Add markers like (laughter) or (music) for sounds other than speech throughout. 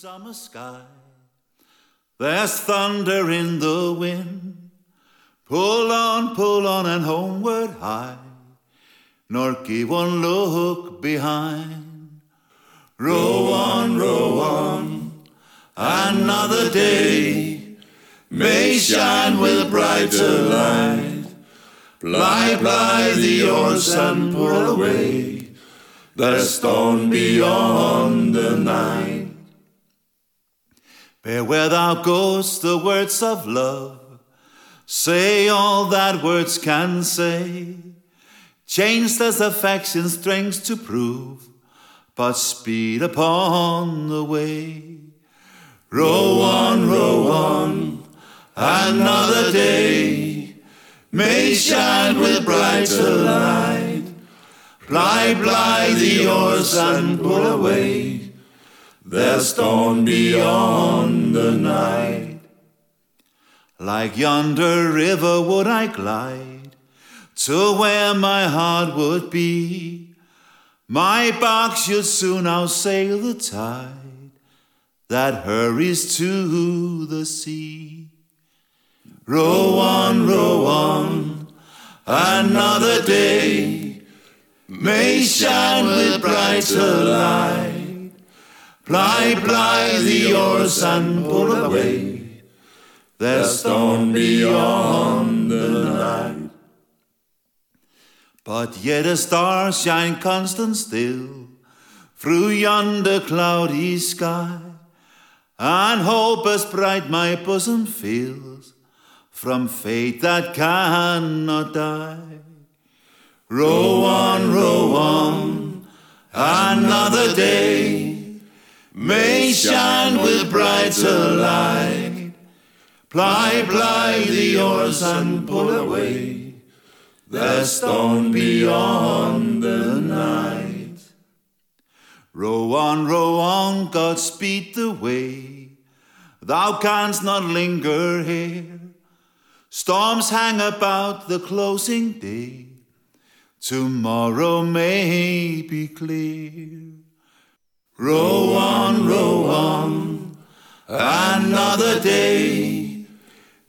summer sky. There's thunder in the wind. Pull on, pull on, and homeward high. Nor give one look behind. Row on, row on. Another day may shine with brighter light. Ply, ply the oars and pull away the storm beyond the night. Bear where thou goest the words of love. Say all that words can say. Changed as affection's strength to prove, but speed upon the way. Row on, row on, another day may shine with brighter light. Ply, ply the oars and pull away the dawn beyond the night. Like yonder river would I glide to where my heart would be. My bark should soon outsail the tide that hurries to the sea. Row on, row on, another day may shine with brighter light. Ply, ply the oars and pull away the storm beyond the night. But yet a star shine constant still through yonder cloudy sky, and hope as bright my bosom feels from fate that cannot die. Row on, row on, another day may shine with brighter light. Ply, ply the oars and pull away the storm beyond the night. Row on, row on, God speed the way. Thou canst not linger here. Storms hang about the closing day. Tomorrow may be clear. Row on, row on, another day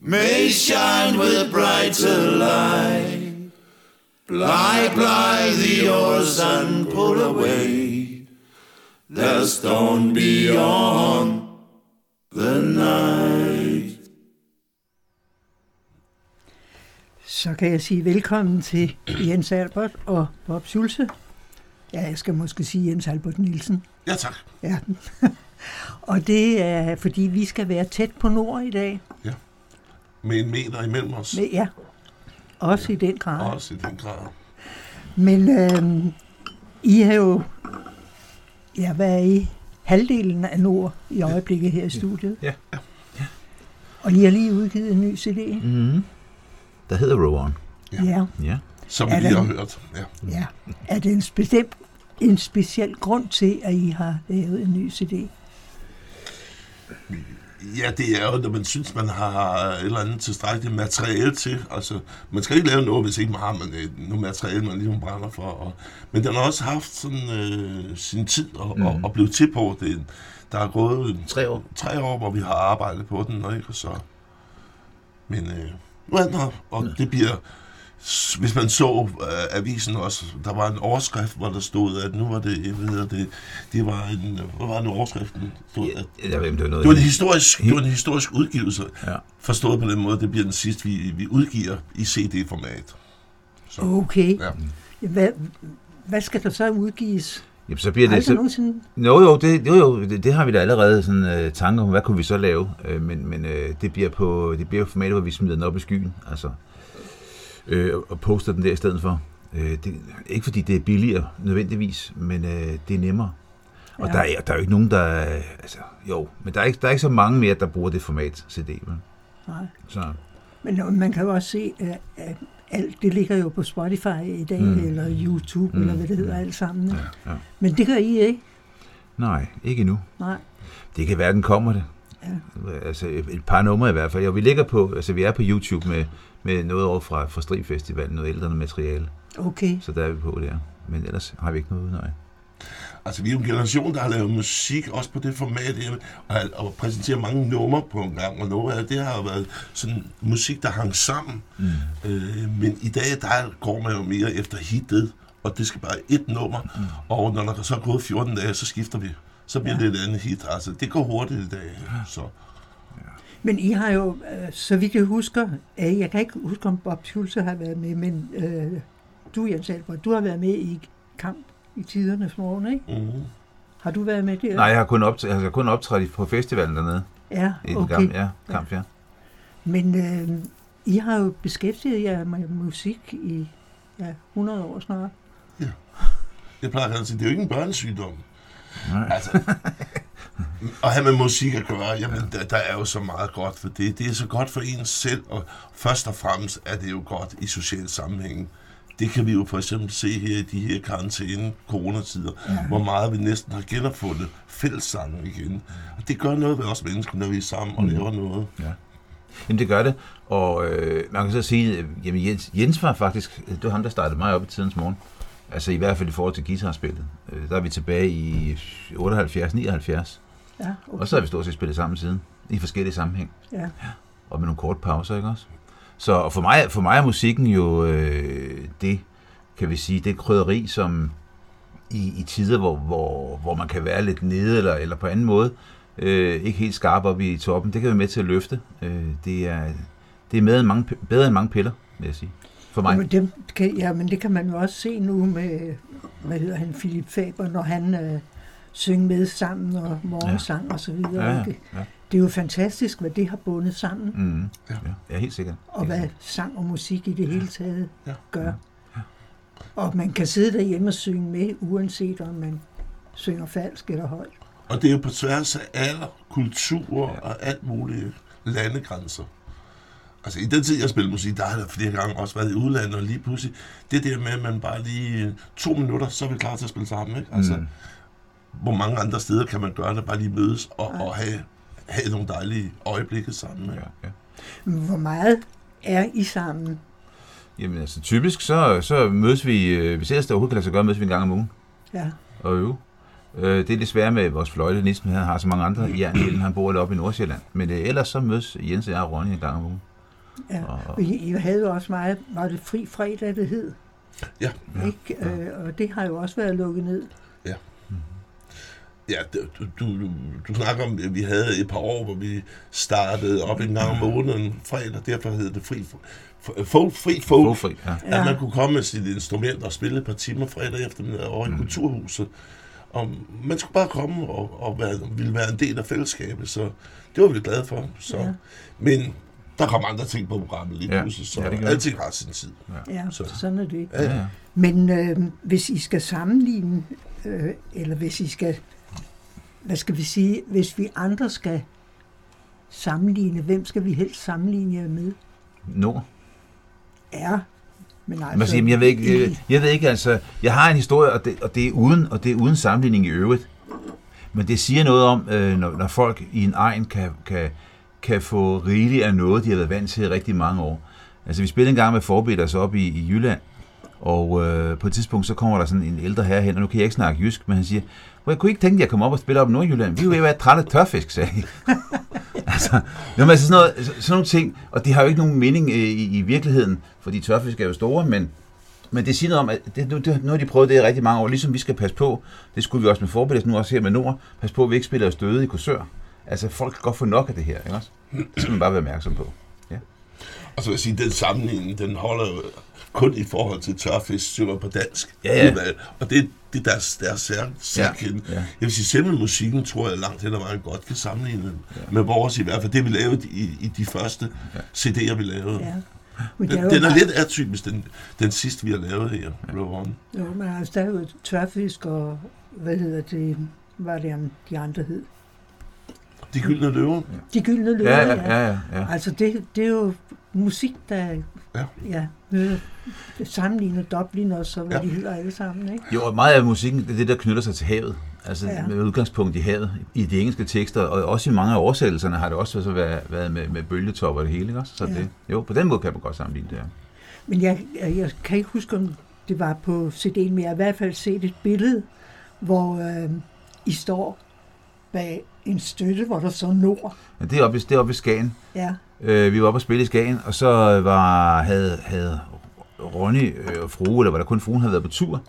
may shine with brighter light. Ply, ply the oars and pull away the storm beyond the night. Så kan jeg sige velkommen til Jens Albert og Bob Schulze. Ja, jeg skal måske sige Jens Albert Nielsen. Ja, tak. Ja. (laughs) og det er, fordi vi skal være tæt på nord i dag. Ja. Med en meter imellem os. Men, ja, også i den grad. Også i den grad. Men øh, I har jo ja, været i halvdelen af Nord i øjeblikket her i studiet. Ja. Og I har lige udgivet en ny CD. Mm. Der hedder Row On. Ja. Ja. Ja. Som Er vi lige den- har hørt. Ja. ja. Er det en bestemt en speciel grund til, at I har lavet en ny CD? ja, det er jo, når man synes, man har et eller andet tilstrækkeligt materiale til. Altså, man skal ikke lave noget, hvis ikke man har man, øh, noget materiale, man ligesom brænder for. Og, men den har også haft sådan, øh, sin tid og, mm. og, og blevet til på. Det, der er gået Tre år. tre år, hvor vi har arbejdet på den, og ikke? Og så, men øh, nu er den her, og det bliver, hvis man så øh, avisen også, der var en overskrift, hvor der stod, at nu var det, jeg ved, det, det var en, hvad var den overskriften? Stod, at, Jeg ved, det var noget... det var en historisk, det var en historisk udgivelse, Ja. forstået på den måde, det bliver den sidste, vi, vi udgiver i CD-format. Så, Okay. Ja. Hvad, hvad skal der så udgives? Jamen, så bliver det... Så, nogensinde? jo, jo, det, jo, jo det, det, har vi da allerede sådan øh, tanker om, hvad kunne vi så lave? Øh, men men øh, det bliver på det bliver formatet, hvor vi smider den op i skyen, altså, øh, og poster den der i stedet for. Øh, det, ikke fordi det er billigere nødvendigvis, men øh, det er nemmere. Og Ja. der, er, der er jo ikke nogen, der... er- Altså, jo, men der er, ikke, der er ikke så mange mere, der bruger det format CD. Vel? Nej. Så, Men man kan jo også se, at, alt det ligger jo på Spotify i dag, Mm. mm. eller YouTube, Mm. mm. eller hvad det hedder alt sammen. ikke? ja. Men det gør I ikke? Nej, ikke endnu. Nej. Det kan være, den kommer det. Ja. Altså et et par numre i hvert fald. Jo, vi ligger på, altså vi er på YouTube med, med noget over fra, fra Strig Festival, noget ældre materiale. Okay. Så der er vi på der. Men ellers har vi ikke noget, nej. Altså, vi er jo en generation, der har lavet musik, også på det format, og, og præsenteret mange numre på en gang, og nogle af det har jo været sådan musik, der hang sammen. Mm. Øh, men i dag, der går man jo mere efter hittet, og det skal bare et nummer, mm. og når der så er gået 14 dage, så skifter vi. Så bliver ja. det et andet hit. Altså, det går hurtigt i dag. Så. Men I har jo, øh, så vidt jeg husker, øh, jeg kan ikke huske, om Bob Schulze har været med, men øh, du, Jens Albert, du har været med i kamp i tidernes morgen, ikke? Mm. Har du været med der? Nej, jeg har kun, jeg har kun optrådt på festivalen dernede. Ja, I den okay. gamle, ja, kamp, ja. Men øh, I har jo beskæftiget jer med musik i ja, 100 år snart. Jeg plejer at sige, det er jo ikke en børnesygdom. Nej. Altså, (laughs) at have med musik at gøre, jamen der, der er jo så meget godt for det. Det er så godt for en selv, og først og fremmest er det jo godt i social sammenhæng. Det kan vi jo for eksempel se her i de her karantæne coronatider, ja. hvor meget vi næsten har genopfundet fællessangen igen. Og det gør noget ved os mennesker, når vi er sammen og laver noget. Jamen, det gør det. Og øh, man kan så sige, at jamen, Jens, Jens var faktisk, det var ham, der startede mig op i tidens morgen. Altså i hvert fald i forhold til guitarspillet. Øh, Der er vi tilbage i 78-79. Ja, okay. Og så har vi stort set spillet sammen siden. I forskellige sammenhæng. ja. Og med nogle korte pauser, ikke også? Så og for mig, for mig er musikken jo øh, det, kan vi sige, det krydderi, som i, i tider, hvor, hvor, hvor man kan være lidt nede, eller, eller på anden måde, øh, ikke helt skarp op i toppen, det kan være med til at løfte. Øh, det er, det er med end mange, bedre end mange piller, vil jeg sige. For mig. Men det kan, ja, men det kan man jo også se nu med, hvad hedder han, Philip Faber, når han øh, synger med sammen og morgensang ja. og så videre. Ja, ja, ikke? ja. Det er jo fantastisk, hvad det har bundet sammen, mm. Ja. ja. ja, helt sikkert. og hvad sang og musik i det hele taget Ja. gør. Og man kan sidde derhjemme og synge med, uanset om man synger falsk eller højt. Og det er jo på tværs af alle kulturer og alt muligt landegrænser. Altså i den tid, jeg spillede musik, der har jeg flere gange også været i udlandet, og lige pludselig, det der med, at man bare lige øh, to minutter, så er vi klar til at spille sammen, ikke? Altså, Mm. Hvor mange andre steder kan man gøre det, bare lige mødes og, og have, have nogle dejlige øjeblikke sammen? Ja, ja. Hvor meget er I sammen? Jamen altså, typisk så, så mødes vi, øh, hvis ellers det overhovedet kan lade sig gøre, mødes vi en gang om ugen. Ja, og øve. Øh, det er lidt svært med vores fløjte, Nielsen han har så mange andre jern i han bor lidt oppe i Nordsjælland. Men øh, ellers så mødes Jens og jeg og Ronny en gang om ugen. ja. Og, Og I, I havde jo også meget, var det fri fredag, det hed? Ja. Ikke? Øh, og det har jo også været lukket ned. Ja, du, du, du, snakker om, at vi havde et par år, hvor vi startede op en gang om måneden fredag, derfor hedder det fri, fri, fri, fri folk. Fogfri, ja. Ja. At man kunne komme med sit instrument og spille et par timer fredag eftermiddag over i Kulturhuset. Og man skulle bare komme og, og være, ville være en del af fællesskabet, så det var vi glade for. Så. Ja. Ja. Men der kom andre ting på programmet lige Ja. pludselig, så Ja, ja, det alting har sin tid. Ja, Så- sådan er det. Ja, Ja, ja. ja. Men øh, hvis I skal sammenligne, øh, eller hvis I skal, hvad skal vi sige, hvis vi andre skal sammenligne, hvem skal vi helst sammenligne med? Nord. Er, men altså, Man siger, jeg, ved ikke, jeg, jeg ved ikke, altså, jeg har en historie, og det, og det, er, uden, og det er uden sammenligning i øvrigt. Men det siger noget om, øh, når, når folk i en egen kan, kan, kan få rigeligt af noget, de har været vant til i rigtig mange år. Altså, vi spillede en gang med Forbeders op i, i Jylland, og øh, på et tidspunkt, så kommer der sådan en ældre herre hen, og nu kan jeg ikke snakke jysk, men han siger, "Hvor jeg kunne ikke tænke, at jeg kom op og spille op i Nordjylland. Vi er jo ved at være trætte af tørfisk, sagde jeg. (laughs) altså, jamen, altså sådan, noget, så- sådan nogle ting, og det har jo ikke nogen mening øh, i, i virkeligheden, fordi tørfisk er jo store, men, men det siger noget om, at det, nu, det, nu har de prøvet det i rigtig mange år, ligesom vi skal passe på, det skulle vi også med forberedelse, nu også her med Nord, pas på, at vi ikke spiller os døde i kursør. Altså, folk kan godt få nok af det her, ikke også? Det skal man bare være opmærksom på. Og så vil jeg sige, den sammenligning, den holder jo kun i forhold til tørfisk, synger på dansk. Ja, ja. Og det, det er deres, deres sær, særkende. ja. Jeg vil sige, selve musikken tror jeg langt hen ad vejen godt kan sammenligne ja. med vores, i hvert fald det, vi lavede i, i de første ja. CD'er, vi lavede. Ja. Men Den, er den er lidt atypisk, den, den sidste, vi har lavet her, Row On. Jo, men altså, der er jo tørfisk og, hvad hedder det, hvad er det, de andre hed? De gyldne løver. De gyldne løver, Ja, ja, ja, ja. ja. Altså, det, det er jo musik, der Ja. ja, hører sammenligner Dublin og så, hvad Ja. de hedder alle sammen, ikke? Jo, og meget af musikken, det er det, der knytter sig til havet. Altså Ja. med udgangspunkt i havet, i de engelske tekster, og også i mange af oversættelserne har det også så været, været med, med bølgetop og det hele, ikke også? Så Ja. det, jo, på den måde kan man godt sammenligne det, ja. Men jeg, jeg, kan ikke huske, om det var på CD'en, men jeg har i hvert fald set et billede, hvor øh, I står bag en støtte, hvor der står Nord. Ja, det er oppe, i- det er oppe i Skagen. Ja, Øh, vi var oppe og spille i Skagen, og så var, havde, havde Ronny øh, og frue, eller var der kun fruen, havde været på tur.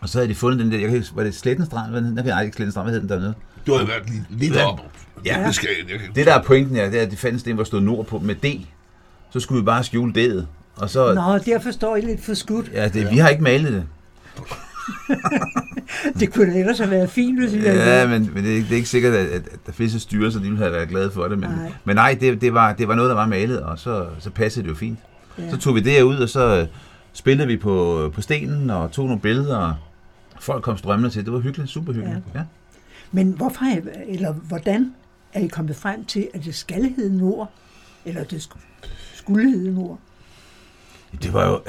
Og så havde de fundet den der, jeg kan var det Slettenstrand? Hvad, nej, nej, ikke Slettenstrand, hvad hed den dernede? Du har været lige, lige Ja. deroppe. Ja. det skal jeg, jeg kan Det der er pointen, ja, det er, at de fandt en sten, hvor stod nord på med D. Så skulle vi bare skjule D'et. Og så, Nå, derfor står I lidt for skudt. ja, det, vi har ikke malet det. (laughs) Det kunne da ellers have været fint, hvis I havde Ja, men, men det, er ikke, det er ikke sikkert, at, at, der styre, så de ville have været glade for det. Men Nej. men nej det, det, var, det var noget, der var malet, og så, så passede det jo fint. Ja. Så tog vi det ud, og så øh, spillede vi på, på stenen og tog nogle billeder, og folk kom strømmende til. Det var hyggeligt, super hyggeligt. Ja. Ja. Men hvorfor, er, eller hvordan er I kommet frem til, at det skal hedde Nord? Eller det sk- skulle hedde Nord? Det var jo...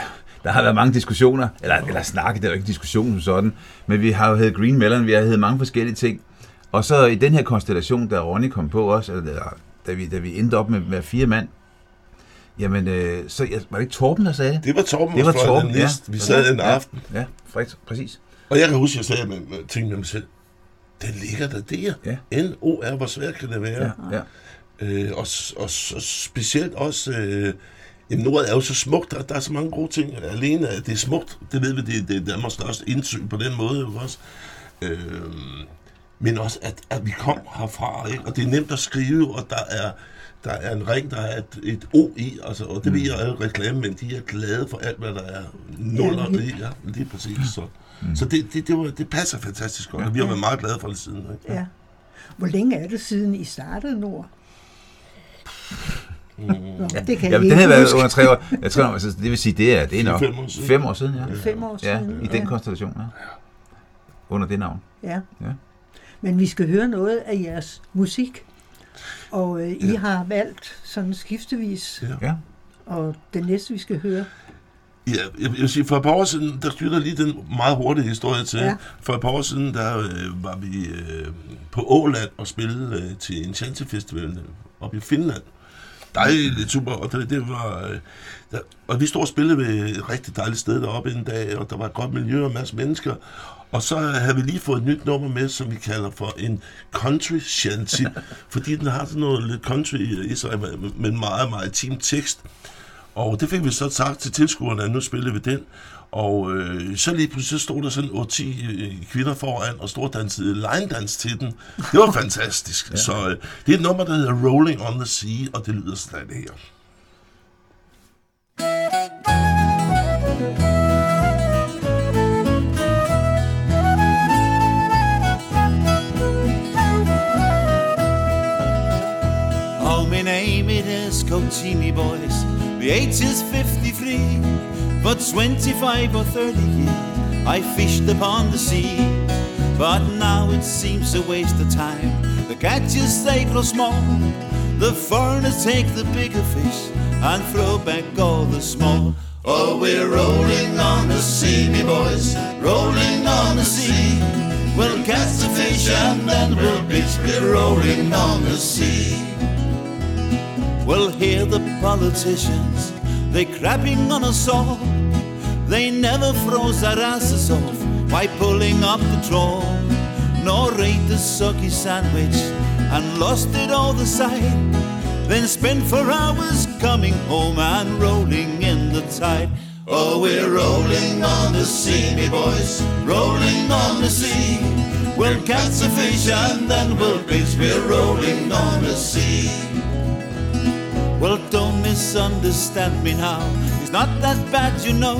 Der har været mange diskussioner, eller, eller snakke, det er jo ikke diskussion som sådan, men vi har jo heddet Green Melon, vi har heddet mange forskellige ting. Og så i den her konstellation, da Ronny kom på os, eller da- vi, da vi endte op med, med fire mand, jamen, øh, så ja, var det ikke Torben, der sagde det? Det var Torben, Det var jeg, Torben, den ja. Vi sad en Ja. aften, Ja, præcis. præcis. og jeg kan huske, jeg sagde, men jeg tænkte med mig selv, den ligger der der. Ja. N-O-R, hvor svært kan det være? Ja, ja. Øh, og, og, og specielt også, øh, jamen Nord er jo så smukt, der, der er så mange gode ting. Alene at det er smukt, det ved vi, det, det er Danmarks største indsyn på den måde, jo også. Øh, men også, at, at vi kom herfra, ikke? og det er nemt at skrive, og der er, der er en ring, der er et, et O i, altså, og det ved jeg alle reklamemænd, de er glade for alt, hvad der er nuller ja, det, ja, lige præcis. Så, mm. så det, det, det, var, det passer fantastisk godt, og vi har været meget glade for det siden. Ikke? Ja. Hvor længe er det siden, I startede Nord? Nå, det kan Ja, jeg det ikke havde været under tre år. Jeg tror, altså, det vil sige, det er, det er nok Fem år siden. fem år siden, ja. Fem år Ja, siden. i den konstellation, ja. Under det navn. Ja. Ja. Men vi skal høre noget af jeres musik. Og øh, I Ja. har valgt sådan skiftevis. Ja. Ja. Og det næste, vi skal høre, Ja, jeg, jeg vil sige, for et par år siden, der knytter lige den meget hurtige historie til. Ja. Ja. For et par år siden, der øh, var vi øh, på Åland og spillede øh, til en Festival oppe i Finland. Dejligt, super, og det, det var... Øh, der, og vi stod og spillede ved et rigtig dejligt sted deroppe en dag, og der var et godt miljø og en masse mennesker. Og så havde vi lige fået et nyt nummer med, som vi kalder for en country shanty, (laughs) fordi den har sådan noget lidt country i sig, men meget, meget team tekst. Og det fik vi så sagt til tilskuerne, at nu spillede vi den. Og øh, så lige pludselig stod der sådan 8-10 øh, kvinder foran og stod og dansede line-dans til den. Det var fantastisk. (laughs) ja. Så øh, det er et nummer, der hedder Rolling on the Sea, og det lyder sådan her. Oh, my name it is Cochini boys. The age is 53, but 25 or 30 years I fished upon the sea. But now it seems a waste of time. The catches they grow small. The foreigners take the bigger fish and throw back all the small. Oh, we're rolling on the sea, me boys, rolling on the sea. We'll catch the fish and then we'll bitch, we're rolling on the sea. We'll hear the politicians, they crapping on us all. They never froze their asses off by pulling up the troll. Nor ate the soggy sandwich and lost it all the sight. Then spent four hours coming home and rolling in the tide. Oh, we're rolling on the sea, me boys, rolling on the sea. We'll catch a fish and then we'll bitch, we're rolling on the sea. Well, don't misunderstand me now. It's not that bad, you know.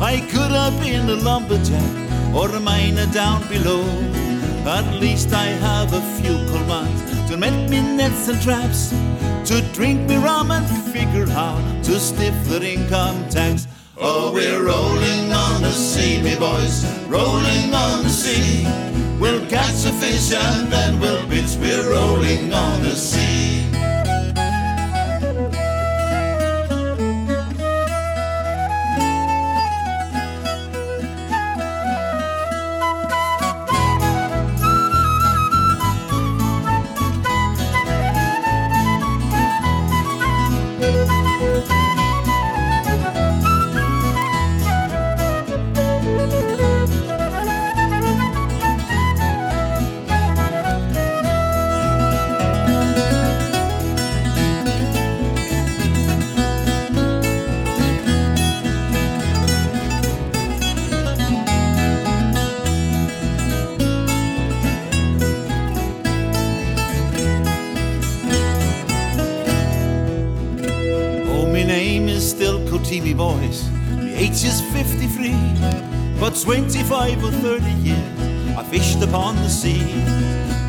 I could have been a lumberjack or a miner down below. At least I have a few cool months to make me nets and traps, to drink me rum and figure how to stiff the income tax. Oh, we're rolling on the sea, me boys, rolling on the sea. We'll catch a fish and then we'll bitch, we're rolling on the sea. 25 or 30 years I fished upon the sea.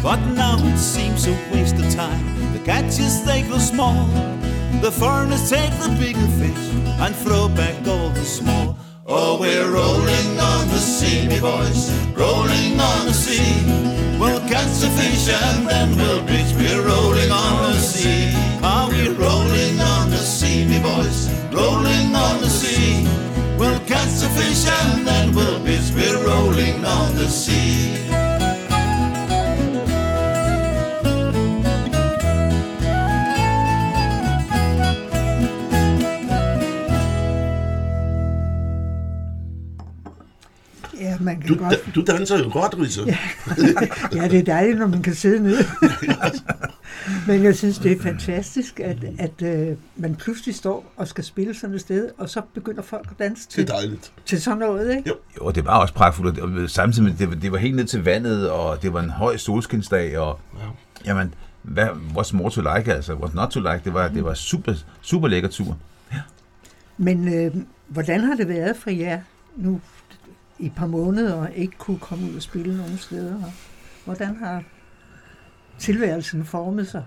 But now it seems a waste of time. The catches they grow small. The foreigners take the bigger fish and throw back all the small. Oh, we're rolling on the sea, me boys, rolling on the sea. We'll catch a fish and then we'll bitch. On the sea. Ja, man kan Du, godt... da, du danser jo godt, Risse. Ja. (laughs) Ja, det er dejligt, når man kan sidde nede. (laughs) (laughs) Men jeg synes, det er fantastisk, at, at øh, man pludselig står og skal spille sådan et sted, og så begynder folk at danse Det er til, dejligt. til sådan noget, ikke? Jo. Jo, det var også pragtfuldt, og det- samtidig med, det, var- det var helt ned til vandet, og det var en høj solskinsdag, og Ja. jamen, hvad, what's more to like, altså, what's not to like, det var, det var super, super lækker tur. Men øh, hvordan har det været for jer nu i et par måneder og ikke kunne komme ud og spille nogen steder? Hvordan har tilværelsen formet sig?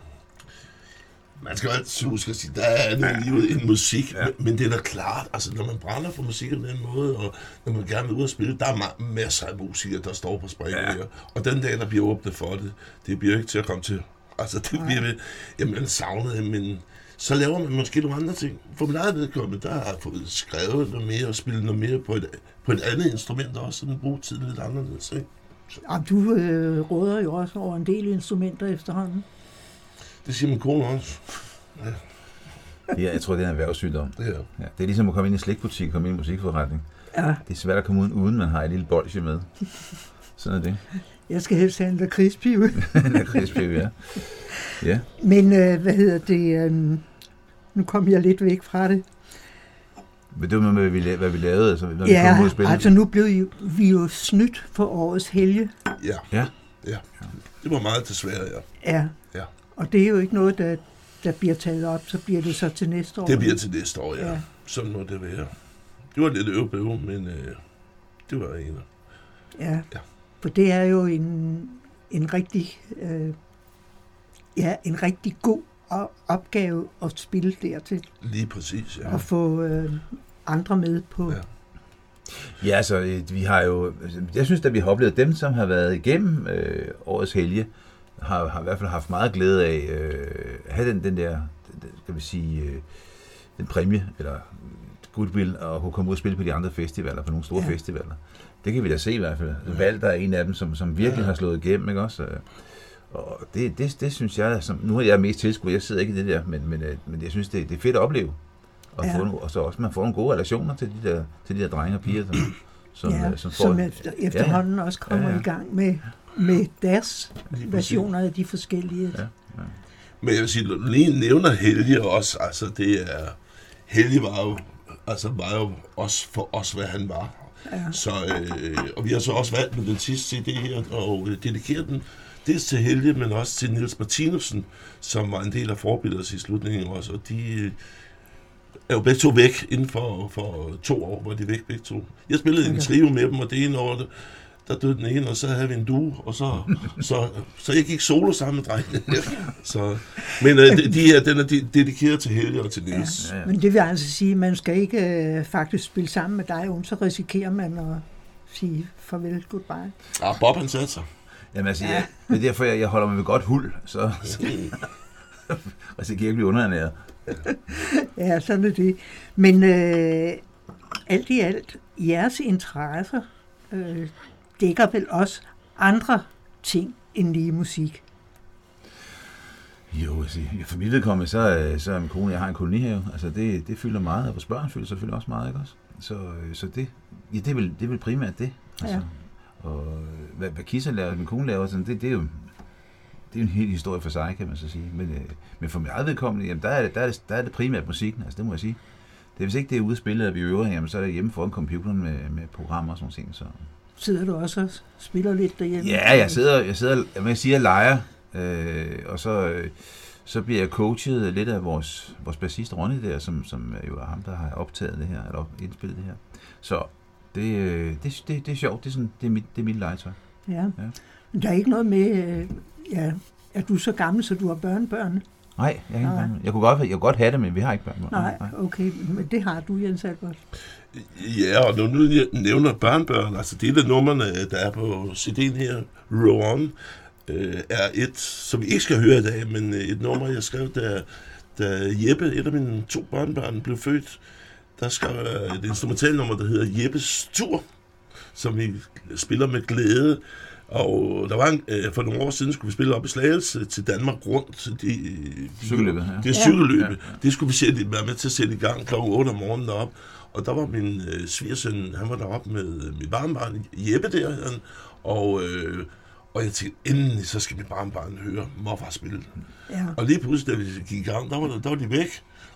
Man skal jo altid huske at sige, der er andet i livet end musik, Ja. ja. men, men det er da klart, altså når man brænder for musik på den måde, og når man gerne vil ud og spille, der er ma- masser af musikere, der står på springen Ja. ja. og den dag, der bliver åbnet for det, det bliver ikke til at komme til. Altså det bliver ved, jamen det, men så laver man måske nogle andre ting. For min eget vedkommende, der har jeg fået skrevet noget mere og spillet noget mere på et, på et andet instrument også, så den bruger tiden lidt anderledes. Ikke? Og du øh, råder jo også over en del instrumenter efterhånden. Det siger min kone også. Ja, jeg tror, det er en erhvervssygdom. Det her. Ja, det er ligesom at komme ind i en slikbutik og komme ind i en musikforretning. Ja, Det er svært at komme ud, uden man har et lille bolsje med. Sådan er det. jeg skal helst have en lakridspive. (laughs) En lakridspive, ja. Ja, Men øh, hvad hedder det? Øh, nu kom jeg lidt væk fra det. men det var med, hvad vi, la- hvad vi lavede, altså, når vi kom ud Ja, og spille. altså nu blev I- vi jo snydt for årets helge. Ja. Ja. ja. Det var meget desværre, ja. Ja. Ja. Og det er jo ikke noget, der, der bliver taget op, så bliver det så til næste år. Det bliver til næste år, ja. Ja. Sådan må det være. Det var lidt øvebøve, men øh, det var en. Ja. Ja. For det er jo en, en rigtig øh, ja, en rigtig god opgave at spille dertil Lige præcis, ja. og få øh, andre med på. Ja. Ja, altså, øh, vi har jo... altså, Jeg synes, at vi har oplevet dem, som har været igennem øh, årets helge, har, har i hvert fald haft meget glæde af øh, at have den, den der, den, skal vi sige, øh, den præmie, eller goodwill, og kunne komme ud og spille på de andre festivaler, på nogle store Ja. ja. festivaler. Det kan vi da se i hvert fald. Valg, der er en af dem, som, som virkelig Ja. har slået igennem, ikke også? Og det, det, det synes jeg, som, nu er jeg mest tilskuer, jeg sidder ikke i det der, men, men, øh, men jeg synes, det, det er fedt at opleve. Og, Ja. ja. få, og så også, man får nogle gode relationer til de der, til de der drenge og piger, som, som, ja, øh, som får... som efter, efterhånden også kommer Ja, ja. i gang med, med deres versioner af de forskellige. Ja. Men jeg vil sige, lige nævner Helge også, altså det er... Helge var jo, altså var jo også for os, hvad han var. Ja. Så, øh, og vi har så også valgt med den sidste CD her, og øh, dedikere den dels til Helge, men også til Niels Martinussen, som var en del af forbilledet i slutningen også, og de øh, er jo begge to væk inden for, for to år, var de væk begge to. Jeg spillede en Okay. trio med dem, og det ene år, der døde den ene, og så havde vi en duo, og så, så, så jeg gik solo sammen med drengene. (laughs) så, men øh, de, de her, den er de- dedikeret til Helge og til Niels. Ja, ja. Men det vil altså sige, at man skal ikke øh, faktisk spille sammen med dig, om så risikerer man at sige farvel, goodbye. Ah, Bob han satte sig. Jamen altså, ja. det er derfor, jeg, jeg holder mig ved godt huld, så, så (laughs) risikerer jeg ikke at blive underernæret. Ja, sådan er det. Men øh, alt i alt, jeres interesser øh, dækker vel også andre ting end lige musik. Jo, altså, for mit vedkommende, så, øh, så er min kone, jeg har en kolonihave. Altså, det, det fylder meget, og vores børn fylder selvfølgelig også meget, ikke også? Så, øh, så det, ja, det, er vel, det er vel primært det. Altså, Ja. Og øh, hvad, hvad Kissa laver, min kone laver, sådan, det, det er jo det er jo en helt historie for sig, kan man så sige. Men, øh, men for mit eget vedkommende, jamen, der, er det, der, er det, der er det primært musikken, altså det må jeg sige. Det er, hvis ikke det er ude at spille, eller vi øver, jamen, så er det hjemme foran computeren med, med programmer og sådan nogle ting. Så. Sidder du også og spiller lidt derhjemme? Ja, jeg sidder, jeg sidder, jeg vil sige, jeg leger, øh, og så, øh, så bliver jeg coachet lidt af vores, vores bassist Ronny der, som, som jo er ham, der har optaget det her, eller indspillet det her. Så det, øh, det, det, det er sjovt, det er, sådan, det er, mit, det er mit legetøj. Ja. Ja. Men Der er ikke noget med, øh, ja, er du så gammel, så du har børnebørn? Nej, jeg, har ikke Nej. børn. jeg kunne godt, jeg kunne godt have det, men vi har ikke børn. Nej, okay, men det har du, Jens Albert. Ja, og når nu jeg nævner børnebørn, altså det af numrene, der er på CD'en her, Row On, øh, er et, som vi ikke skal høre i dag, men øh, et nummer, jeg skrev, da, da Jeppe, et af mine to børnebørn, blev født. Der skrev jeg et instrumentalnummer, der hedder Jeppes Tur, som vi spiller med glæde. Og der var en, øh, for nogle år siden, skulle vi spille op i Slagelse til Danmark rundt. De, Cykelløbet, ja. Det er Ja. cykelløbet. Ja, Ja. Det skulle vi sætte, være med til at sætte i gang kl. 8 om morgenen op. Og der var min øh, svigersøn, han var deroppe med øh, mit barnbarn, Jeppe der, han, og, øh, og jeg tænkte, endelig så skal mit barnbarn høre morfar spille. Ja. Og lige pludselig, da vi gik i gang, der var, der var de væk.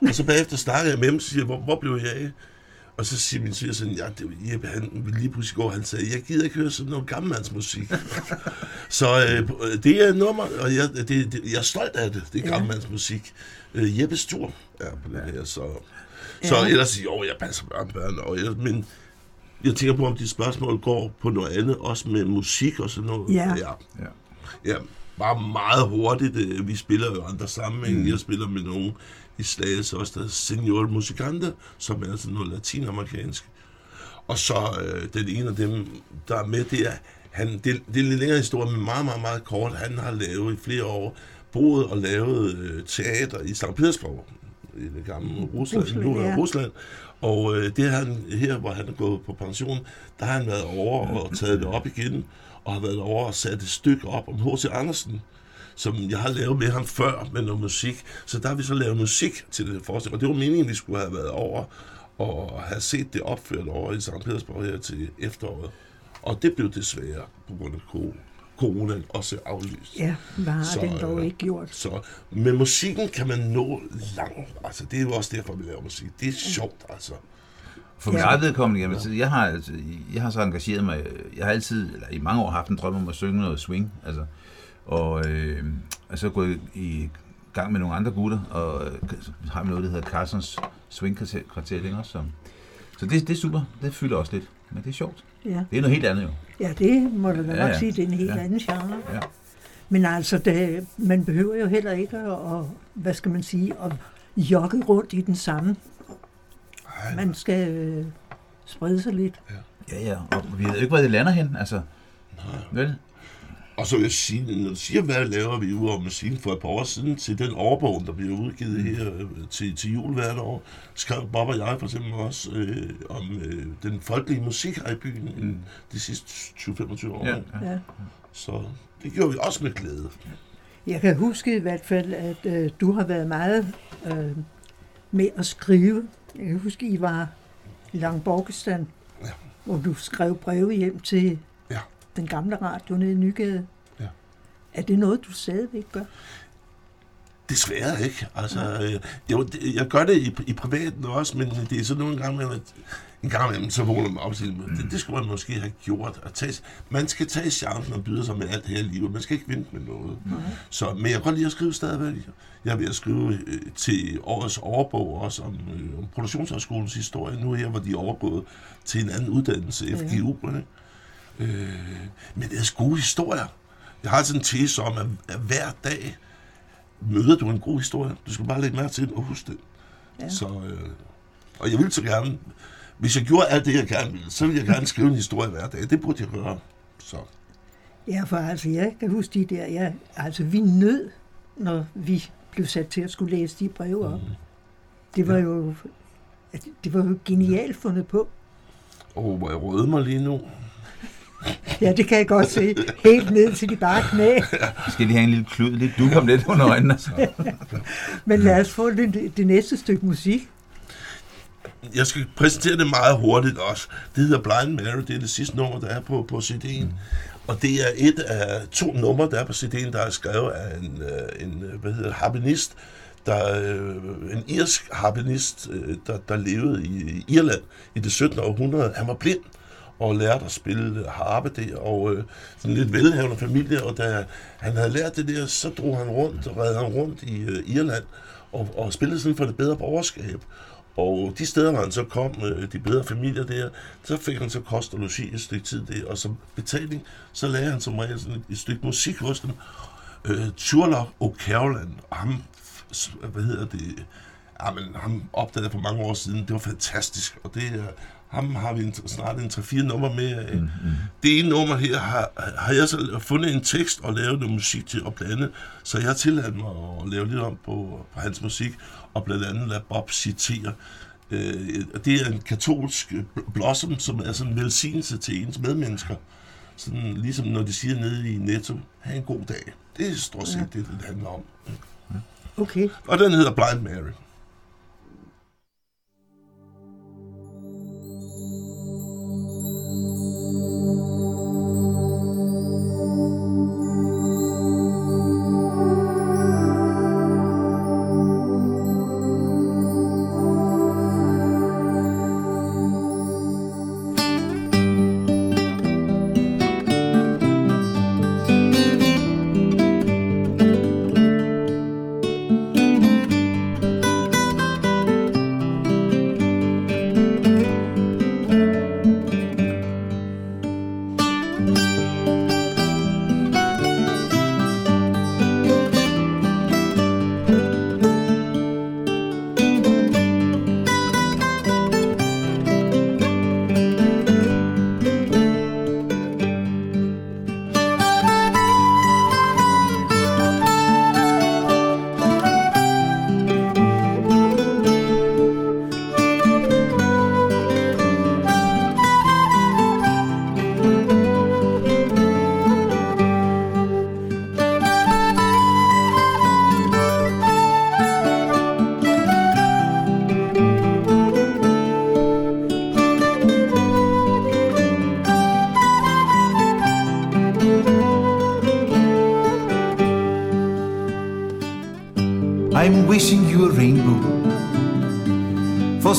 Og så bagefter snakkede jeg med dem, og siger, hvor, hvor blev jeg af? Og så siger min svigersøn, ja, det var Jeppe, han ville lige pludselig gå, han sagde, jeg gider ikke høre sådan noget gammelmandsmusik. (laughs) så øh, det er nummer, og jeg, det, det, jeg er stolt af det, det er gammelmandsmusik. Øh, Jeppes tur er på det her, så... Så Ja. ellers, jo, jeg passer børnebørn, og jeg, men jeg tænker på, om de spørgsmål går på noget andet, også med musik og sådan noget. Ja. ja. Ja. Ja, bare meget hurtigt. øh, Vi spiller jo andre sammenhæng. Mm. Jeg spiller med nogen i Slagelse også, der hedder Senor Musicante, som er sådan noget latinamerikansk. Og så øh, den ene af dem, der er med, det er, han, det, det er en lidt længere historie, men meget, meget, meget kort. Han har lavet i flere år, boet og lavet øh, teater i St. Petersborg, i det gamle Rusland, Rusland, nu er ja. Rusland. Og øh, det han, her, hvor han er gået på pension, der har han været over og taget det op igen, og har været over og sat et stykke op om H.C. Andersen, som jeg har lavet med ham før med noget musik. Så der har vi så lavet musik til det forestilling, og det var meningen, vi skulle have været over og have set det opført over i St. Petersborg her til efteråret. Og det blev desværre på grund af co- coronaen også aflyst. Ja, har Så, den dog øh, ikke gjort? Så med musikken kan man nå langt. Altså, det er jo også derfor, vi laver musik. Det er sjovt, altså. For min Ja. eget vedkommende, jamen, så jeg, har, altså, jeg har så engageret mig, jeg har altid, eller i mange år haft en drøm om at synge noget swing, altså, og, øh, og så gået i gang med nogle andre gutter, og øh, har noget, der hedder Carsons Swing Kvartet, ikke også? Så, så det, det er super, det fylder også lidt, men det er sjovt. Ja, Det er noget helt andet jo. ja det må du da Ja, nok ja. sige, det er en helt Ja. anden genre. Ja. Men altså, det, man behøver jo heller ikke at, at, hvad skal man sige, at jogge rundt i den samme. Man skal øh, sprede sig lidt. Ja, ja, og vi ved jo ikke, hvor det lander hen, altså. Vel? Og så vil jeg sige, når du siger, hvad laver vi ude over musikken for et par år siden, til den årbog, der bliver udgivet her øh, til, til jul hvert år, skrev Bob og jeg for eksempel også øh, om øh, den folkelige musik her i byen mm. de sidste 20-25 år. Ja, Ja. ja. Ja. Så det gjorde vi også med glæde. Jeg kan huske i hvert fald, at øh, du har været meget øh, med at skrive. Jeg kan huske, I var i Langborgestan, Ja. hvor du skrev breve hjem til Ja. den gamle radio nede i Nygade. Ja. Er det noget, du stadigvæk gør? Desværre ikke. Altså, øh, jo, det, jeg gør det i, i privaten også, men det er sådan nogle gange, at en gang imellem, så vågner man op og siger, det, det skulle man måske have gjort. At tage, man skal tage chancen og byde sig med alt her i livet. Man skal ikke vente med noget. Så, men jeg kan godt lide at skrive stadigvæk. Jeg er ved at skrive øh, til årets overbog også om, øh, om produktionshøjskolens historie. Nu her, hvor de er overgået til en anden uddannelse, FGU. Ja. Øh, men det er gode historier. Jeg har sådan en tese om, at, at hver dag møder du en god historie. Du skal bare lægge mærke til den og huske det. Ja. Ja. Så, øh, og jeg vil så gerne, hvis jeg gjorde alt det, jeg gerne ville, så ville jeg gerne skrive en historie hver dag. Det burde jeg gøre. Så. Ja, for altså, jeg kan huske de der, ja, altså vi nød, når vi blev sat til at skulle læse de breve op. Det var jo, altså, det var jo genialt fundet på. Åh, hvor jeg røde mig lige nu. (laughs) Ja, det kan jeg godt se. Helt ned til de bare knæ. Vi (laughs) skal lige have en lille klud, lidt du kom lidt under øjnene. Altså. (laughs) Men lad os få det, det næste stykke musik. Jeg skal præsentere det meget hurtigt også. Det hedder Blind Mary. Det er det sidste nummer, der er på, på CD'en. Mm. Og det er et af to numre, der er på CD'en, der er skrevet af en, øh, en øh, hvad hedder, harpenist, der, øh, en irsk harpenist, der, der levede i Irland i det 17. århundrede. Han var blind, og lærte at spille harpe der, og øh, sådan lidt velhavende familie, og da han havde lært det der, så drog han rundt, og redde han rundt i øh, Irland, og, og spillede sådan for det bedre borgerskab. Og de steder, hvor han så kom, de bedre familier der, så fik han så kost og logi et stykke tid der, og som betaling, så lagde han som regel sådan et, stykke musik hos dem. Øh, Turlock O'Carolan, ham, hvad hedder det, jamen, ham opdagede for mange år siden, det var fantastisk, og det er, ham har vi en, snart en 3-4 nummer med. Mm, mm. Det ene nummer her har, har jeg så fundet en tekst og lavet noget musik til at blande, så jeg har tilladt mig at lave lidt om på, på hans musik, og blandt andet lade Bob citere. Øh, det er en katolsk blossom, som er sådan en velsignelse til ens medmennesker. Sådan ligesom når de siger nede i Netto, have en god dag. Det er stort set ja. det, det handler om. Okay. Og den hedder Blind Mary.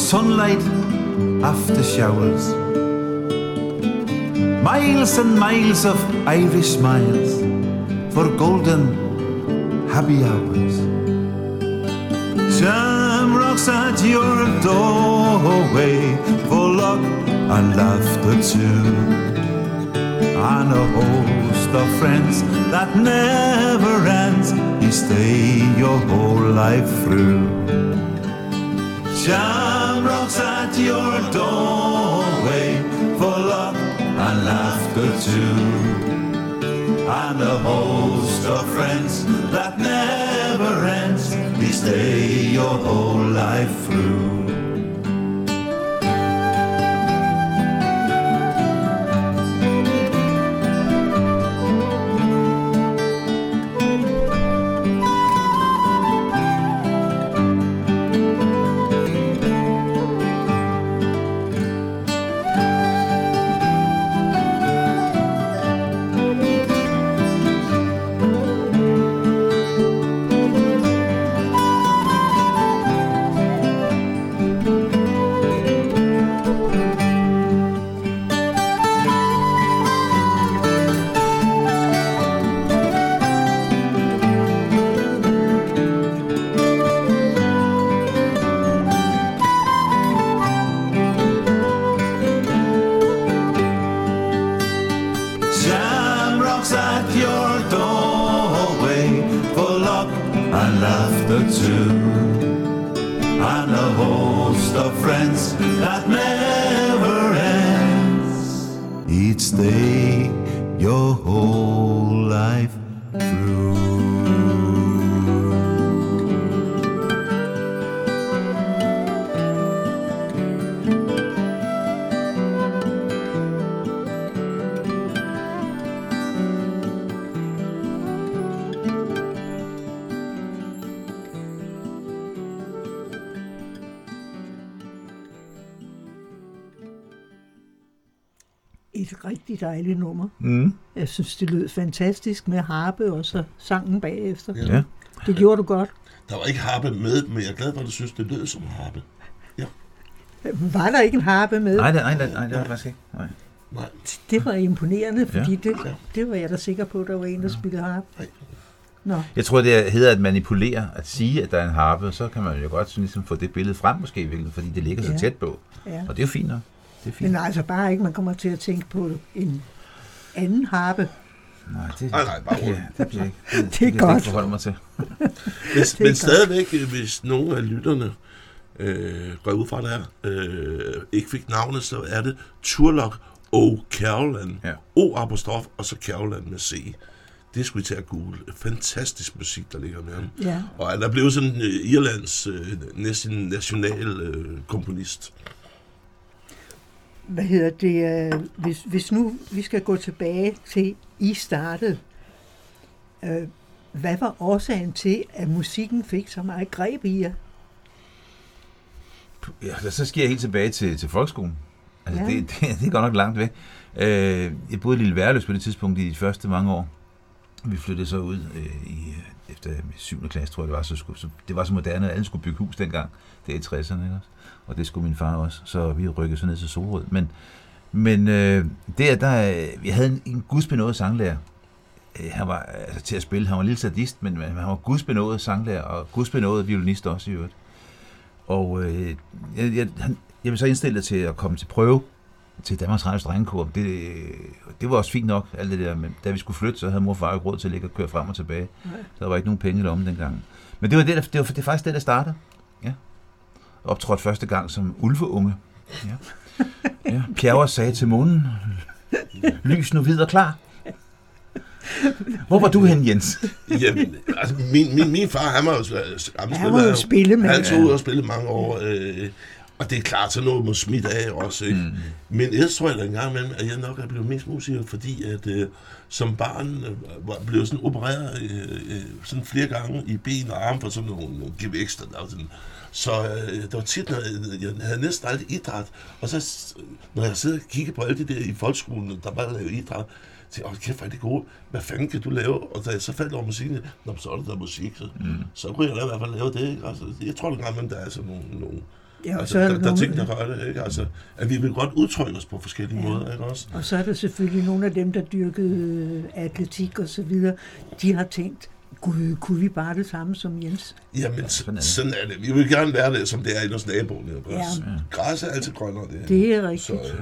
Sunlight after showers. Miles and miles of Irish smiles for golden happy hours. Shamrocks at your doorway for luck and laughter too. And a host of friends that never ends. You stay your whole life through. At your doorway for luck and laughter too. And a host of friends that never ends. We stay your whole life through. Dejligt nummer. Mm. Jeg synes, det lød fantastisk med harpe og så sangen bagefter. Ja. Ja. Det gjorde du godt. Der var ikke harpe med, men jeg er glad for, at du synes, det lød som harpe. Var der ikke en harpe med? Nej, det, nej, nej, nej, det var faktisk ikke. Nej. Nej. Det var imponerende, fordi Ja. det, det var jeg da sikker på, der var en, der spillede harp. Nej. Nå, Jeg tror, det hedder at manipulere, at sige, at der er en harpe, og så kan man jo godt sådan, ligesom få det billede frem måske, fordi det ligger så Ja. tæt på. ja. Og det er jo fint nok. Det er fint. Men altså bare ikke, man kommer til at tænke på en anden harpe. Nej, det, Nej, nej, bare det, roligt. det bliver ikke. Det, Det er kan jeg godt. ikke forholde mig til. Men, er men godt. stadigvæk, øh, hvis nogle af lytterne øh, går ud fra det her, øh, ikke fik navnet, så er det Turlock O. Carolan. Ja. O apostrof, og så Carolan med C. Det skulle I til at google. Fantastisk musik, der ligger med ham. Ja, Og han er blevet sådan øh, Irlands øh, næsten national øh, komponist. Hvad hedder det? øh, Hvis, hvis nu vi skal gå tilbage til, I startede, øh, hvad var årsagen til, at musikken fik så meget greb i jer? Ja, så skal jeg helt tilbage til, til folkeskolen. Altså, Ja. det, (laughs) det, det er godt nok langt væk. Øh, jeg boede i Lille Værløs på det tidspunkt i de første mange år. Vi flyttede så ud øh, i, øh, efter 7. klasse, tror jeg det var. Så, skulle, så det var så moderne, at alle skulle bygge hus dengang. Det er i 60'erne, ikke også? Og det skulle min far også. Så vi rykkede så ned til Solrød. Men, men øh, der, der, vi havde en, en gudsbenået sanglærer. Øh, Han var altså, til at spille. Han var en lille sadist, men men han var gudsbenået sanglærer, og gudsbenået violinist også i øvrigt. Og øh, jeg, jeg, han, jeg blev så indstillet til at komme til prøve til Danmarks Radios Drengekor. Det, det var også fint nok, alt det der. Men da vi skulle flytte, så havde mor og far ikke råd til at ligge og køre frem og tilbage. Nej. Så der var ikke nogen penge lommen dengang. Men det var, det, der, det var, det faktisk det, der startede. Optrådte første gang som ulveunge. Ja. Ja. Pjerre sagde til månen, lys nu og klar. Hvor var du hen, Jens? Jamen, altså, min, min, min far, han var jo gammel Han var jo spillemand. Han tog ud og spillede mange år. Øh, og det er klart, så noget må smitte af også. Ikke? Mm. Men ellers tror jeg da engang imellem, at jeg nok er blevet mest musiker, fordi at øh, som barn øh, var- blev sådan opereret øh, øh, sådan flere gange i ben og arm for sådan nogle, nogle gevækster. Der, var sådan. Så øh, der var tit, når jeg, jeg havde næsten aldrig idræt. Og så, når jeg sidder og kigger på alle de der i folkeskolen, der bare lavede idræt, så jeg, kæft, hvor er det gode. Hvad fanden kan du lave? Og da jeg så faldt over musikken, Nå, så er det der musik. Så, mm. så kunne jeg da i hvert fald lave det. Ikke? Altså, jeg tror, at der er sådan nogle, nogle Ja, og altså, så er der, der, der er nogle, ting, der gør det. Ikke? Altså, at vi vil godt udtrykke os på forskellige Ja. ja. måder. Ikke også? og så er der selvfølgelig nogle af dem, der dyrkede øh, atletik og så videre. De har tænkt, gud, kunne vi bare det samme som Jens? Jamen, Sådan sådan er det. sådan er det. Vi vil gerne være det, som det er i vores. Ikke? Ja. Græs er altid grønnere. Det, Det er rigtigt. Så, øh,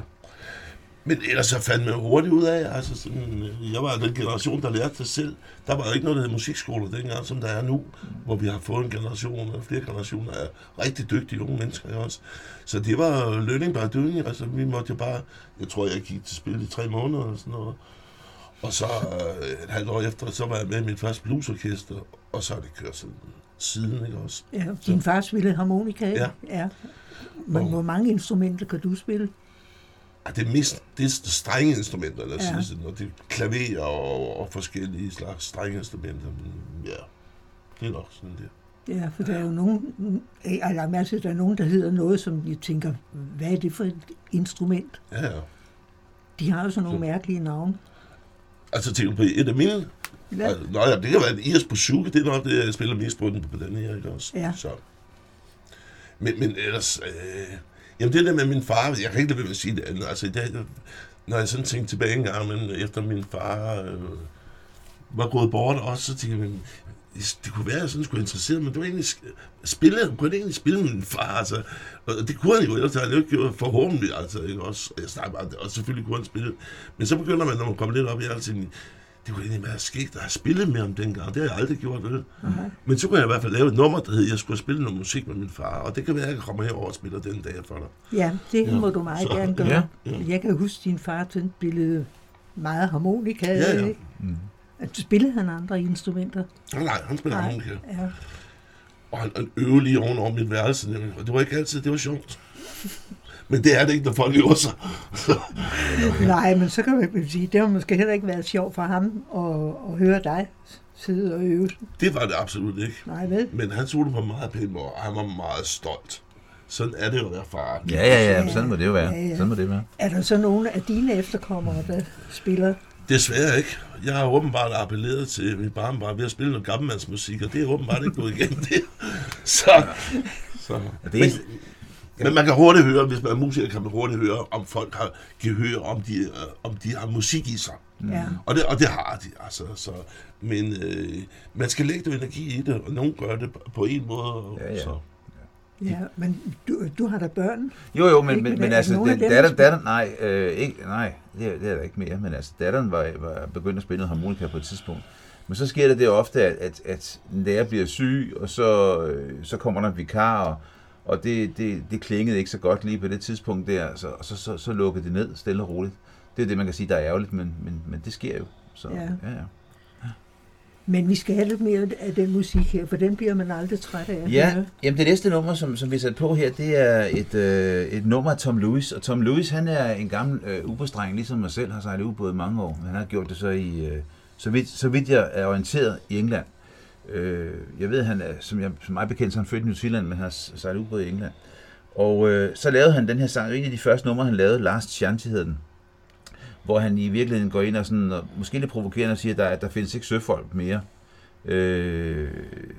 men ellers så fandt man hurtigt ud af, altså sådan, øh, jeg var den generation, der lærte det selv. Der var jo ikke noget, der hed musikskoler dengang, som der er nu, hvor vi har fået en generation, og flere generationer af rigtig dygtige unge mennesker også. Så det var learning by doing, altså vi måtte jo bare, jeg tror, jeg gik til spil i tre måneder eller sådan noget. Og så øh, et halvt år efter, så var jeg med i mit første bluesorkester, og så har det kørt sådan siden, ikke også? Ja, din far spillede harmonika, ikke? Ja. ja. Men Og- hvor mange instrumenter kan du spille? Ja, det er mest det er strenge instrumenter, os Ja. sådan, og det er klaver og, og forskellige slags strenge instrumenter. Men ja, det er nok sådan det. Ja, for der er jo nogen, jeg har mærke til, der er nogen, der hedder noget, som jeg tænker, hvad er det for et instrument? Ja, ja. De har jo sådan nogle Så- mærkelige navne. Altså tænker på et af mine? Ja. Ja. Nå ja, det kan være en Iris Bouzouki, det er nok det, jeg spiller mest på den på den her, ikke også? Ja. Så. Men, men ellers, øh, jamen det der med min far, jeg kan ikke lade være med at sige det andet. Altså i dag, når jeg sådan tænker tilbage en gang, men efter min far øh, var gået bort også, så tænkte jeg, men, det kunne være, at jeg sådan skulle interessere mig, men det var egentlig spille, jeg kunne egentlig spille med min far, altså, og det kunne han jo, ellers havde han jo ikke gjort forhåbentlig, altså, ikke også, jeg snakker bare, og selvfølgelig kunne han spille, men så begynder man, når man kommer lidt op i alt, det kunne egentlig være skægt at have spillet med ham dengang, det har jeg aldrig gjort, vel? Men så kunne jeg i hvert fald lave et nummer, der hed, jeg skulle spille noget musik med min far, og det kan være, at jeg kommer herover og spiller den dag for dig. Ja, det Ja. må du meget Så- gerne gøre. Ja. Ja. Jeg kan huske, at din far spillede meget harmonika. Ja, ja. ikke? Mm. At Spillede han andre instrumenter? Nej, nej, han spiller Nej. harmonika. Ja. Og han, han øvede lige ovenover mit værelse, og det var ikke altid, det var sjovt. Men det er det ikke, når folk øver sig. (laughs) Nej, men så kan man sige, det har måske heller ikke været sjovt for ham at, at høre dig sidde og øve. Det var det absolut ikke. Nej, vel? Men han tog det på meget pæn måde, og han var meget stolt. Sådan er det jo at være far. Ja, ja, ja, sådan må det jo være. Ja, ja. Sådan må det være. Er der så nogle af dine efterkommere, der spiller? Desværre ikke. Jeg har åbenbart appelleret til mit barnbarn ved at spille noget gammelmandsmusik, og det er åbenbart ikke gået igennem det. (laughs) Så, så. Og det er, Men man kan hurtigt høre, hvis man er musiker, kan man hurtigt høre, om folk har gehør, om de, øh, om de har musik i sig. Ja. Og det, og det har de, altså. Så, men øh, man skal lægge noget energi i det, og nogen gør det på en måde. Ja, ja. Så. Ja, men du, du har da børn. Jo, jo, men, Ikke men, men det. altså, det, dem, datter, der datter, nej, øh, ikke, nej, det er, det er der ikke mere, men altså, datteren var, var begyndt at spille noget harmonika på et tidspunkt. Men så sker der det ofte, at, at, at en lærer bliver syg, og så, øh, så kommer der en vikar, og, og det, det, det klingede ikke så godt lige på det tidspunkt der, så, og så, så, så lukkede det ned stille og roligt. Det er det, man kan sige, der er ærgerligt, men, men, men det sker jo. Så, Ja. ja, ja. Men vi skal have lidt mere af den musik her, for den bliver man aldrig træt af. Ja, høre. jamen det næste nummer, som, som vi sat på her, det er et, øh, et nummer af Tom Lewis. Og Tom Lewis, han er en gammel øh, ubådsdreng, ligesom mig selv, har sejlet ubåd i mange år. Men han har gjort det så i, øh, så, vidt, så vidt jeg er orienteret, i England. Øh, jeg ved, han er, som, jeg, som mig bekendt, så han født i New Zealand, men har s- sejlet ubåd i England. Og øh, så lavede han den her sang, en af de første numre, han lavede, Last Chance hedder den. Hvor han i virkeligheden går ind og, sådan, og måske lidt provokerende og siger, at der, at der findes ikke søfolk mere. Øh,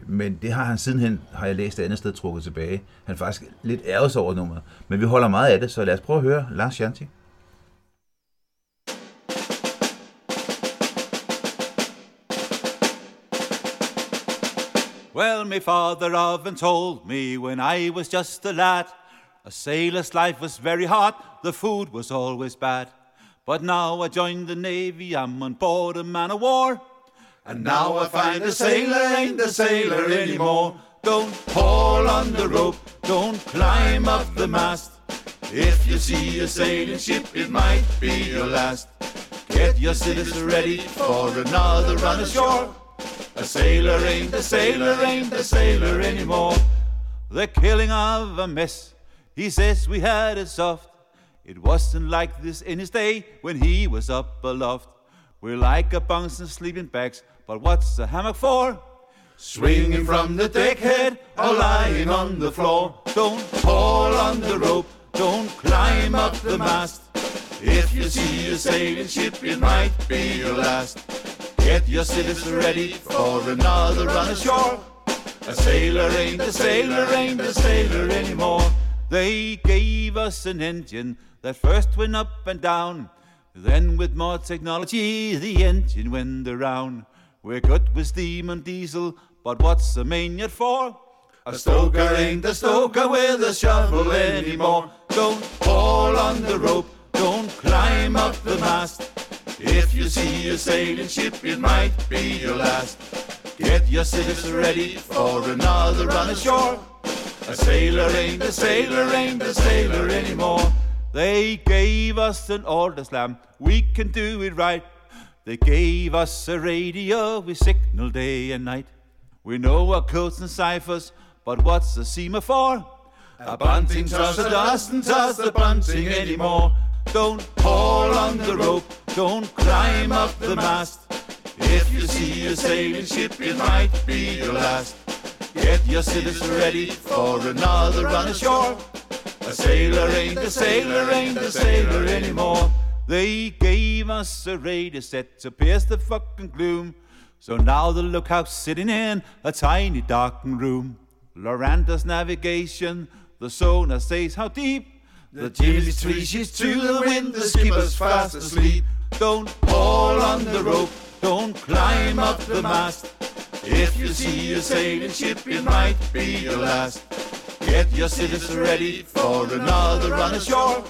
men det har han sidenhen, har jeg læst et andet sted, trukket tilbage. Han er faktisk lidt ærget over nummeret. Men vi holder meget af det, så lad os prøve at høre Lars Shanti. Well, my father often told me when I was just a lad, a sailor's life was very hard, the food was always bad. But now I joined the navy, I'm on board a man of war. And now I find a sailor ain't a sailor anymore. Don't haul on the rope, don't climb up the mast. If you see a sailing ship, it might be your last. Get your citizens ready for another run ashore. A sailor ain't a sailor ain't a sailor anymore. The killing of a mess, he says we had it soft. It wasn't like this in his day when he was up aloft. We're like a bunch of sleeping bags, but what's a hammock for? Swinging from the deckhead or lying on the floor. Don't haul on the rope, don't climb up the mast. If you see a sailing ship, it might be your last. Get your citizens ready for another run ashore. A sailor ain't a sailor ain't a sailor anymore. They gave us an engine that first went up and down. Then with more technology, the engine went around. We're good with steam and diesel, but what's a maniac for? A stoker ain't a stoker with a shovel anymore. Don't fall on the rope, don't climb up the mast. If you see a sailing ship, it might be your last. Get your citizens ready for another run ashore. A sailor ain't a sailor ain't a sailor anymore. They gave us an order slam, we can do it right. They gave us a radio, we signal day and night. We know our codes and ciphers, but what's a semaphore? A bunting a doesn't toss the bunting anymore. Don't haul on the rope, don't climb up the mast. If you see a sailing ship, it might be your last. Get your citizens ready for another run ashore. A sailor ain't a sailor ain't a sailor anymore. They gave us a radio set to pierce the fucking gloom. So now the lookout's sitting in a tiny darkened room. Loranda's navigation, the sonar says how deep. The Jimmy's three sheets to the wind, the skipper's fast asleep. Don't haul on the rope, don't climb up the mast. If you see a sailing ship, it might be your last. Get your citizens ready for another run ashore.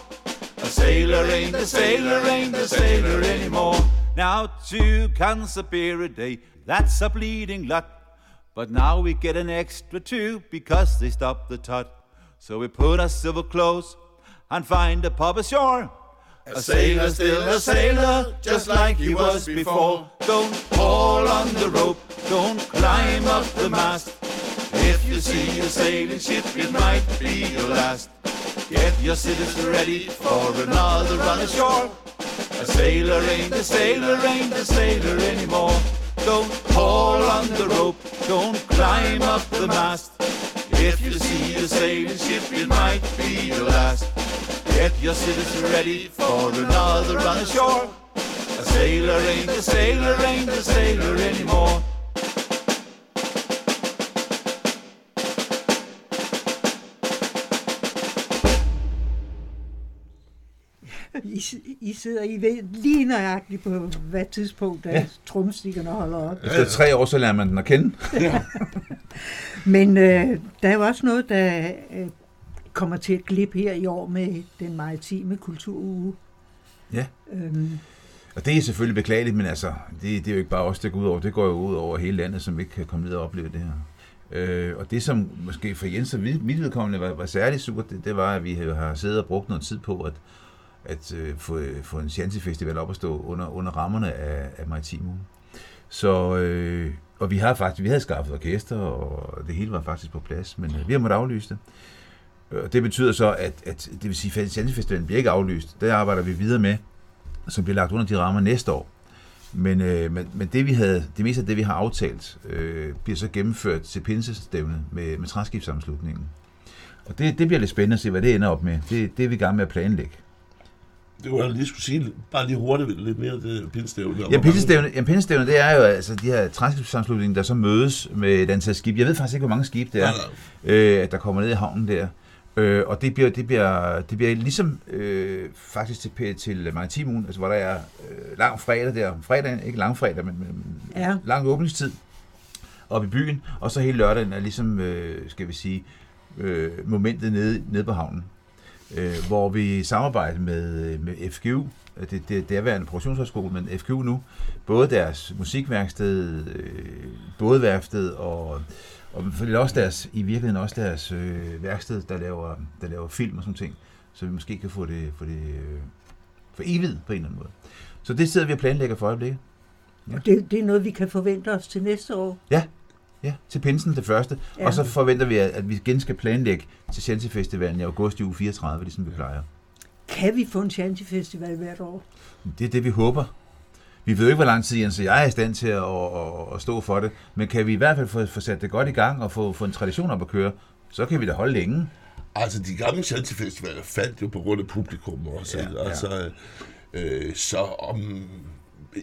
A sailor ain't a sailor ain't a sailor anymore. Now two cans of beer a day, that's a bleeding lot. But now we get an extra two because they stopped the tot. So we put our civil clothes and find a pub ashore. A sailor still a sailor, just like he was before. Don't haul on the rope, don't climb up the mast. If you see a sailing ship, it might be your last. Get your citizens ready for another run ashore. A sailor ain't a sailor ain't a sailor anymore. Don't haul on the rope, don't climb up the mast. If you see a sailing ship, it might be your last. Get your citizens ready for another run ashore. A sailor ain't a sailor ain't a sailor anymore. I, I sidder I ved lige nøjagtigt på hvad tidspunkt, da ja. tromstikkerne holder op. Efter tre år, så lærer man den at kende. (laughs) Men øh, der er jo også noget, der øh, kommer til at glippe her i år med den maritime kulturuge. Ja. Øhm, Og det er selvfølgelig beklageligt, men altså, det, det er jo ikke bare os, det går ud over. Det går jo ud over hele landet, som ikke kan komme ned og opleve det her. Øh, og det, som måske for Jens og mit mit vedkommende var, var særligt super, det, det var, at vi har- har siddet og brugt noget tid på at, at øh, få, øh, få en Shanty-festival op at stå under, under rammerne af, af Maritimo. Så, øh, og vi har faktisk, vi havde skaffet orkester, og det hele var faktisk på plads, men øh, vi har måttet aflyse det. Og det betyder så, at, at det vil sige, at Shanty-festivalen bliver ikke aflyst. Det arbejder vi videre med, som bliver lagt under de rammer næste år. Men, øh, men, men det, vi havde, det meste af det, vi har aftalt, øh, bliver så gennemført til pinsestævnet med, med træskibssammenslutningen. Og det, det bliver lidt spændende at se, hvad det ender op med. Det, det er vi i gang med at planlægge. Det var jeg lige skulle sige, bare lige hurtigt lidt mere det pinstævne. Ja, pinsestævnet, ja, pinsestævnet, det er jo altså de her træskibssammenslutninger, der så mødes med et antal skibe. Jeg ved faktisk ikke, hvor mange skibe det er, øh, der kommer ned i havnen der. Øh, og det bliver, det bliver, det bliver ligesom øh, faktisk til, til Maritimun, altså hvor der er øh, lang fredag der, fredag, ikke lang fredag, men, men Ja. lang åbningstid oppe i byen, og så hele lørdagen er ligesom, øh, skal vi sige, øh, momentet nede, nede på havnen, øh, hvor vi samarbejder med, med FGU, det, det, derværende produktionshøjskole, men FGU nu, både deres musikværksted, øh, bådeværksted og, og også deres, i virkeligheden også deres øh, værksted, der laver, der laver film og sådan ting, så vi måske kan få det, få det øh, for evigt på en eller anden måde. Så det sidder vi og planlægger for øjeblikket. og det, det er noget, vi kan forvente os til næste år. Ja, til pinsen det første. Ja. Ja. Og så forventer vi, at, vi igen skal planlægge til Shanty Festivalen i august i uge 34, ligesom vi plejer. Kan vi få en Shanty-festival hvert år? Det er det, vi håber. Vi ved jo ikke, hvor lang tid Jens og jeg er i stand til at, at, at stå for det, men kan vi i hvert fald få, få sat det godt i gang og få, få en tradition op at køre, så kan vi da holde længe. Altså, de gamle Shanty-festivaler faldt jo på grund af publikum også. Ja, Ja, ja. Altså, øh, så om...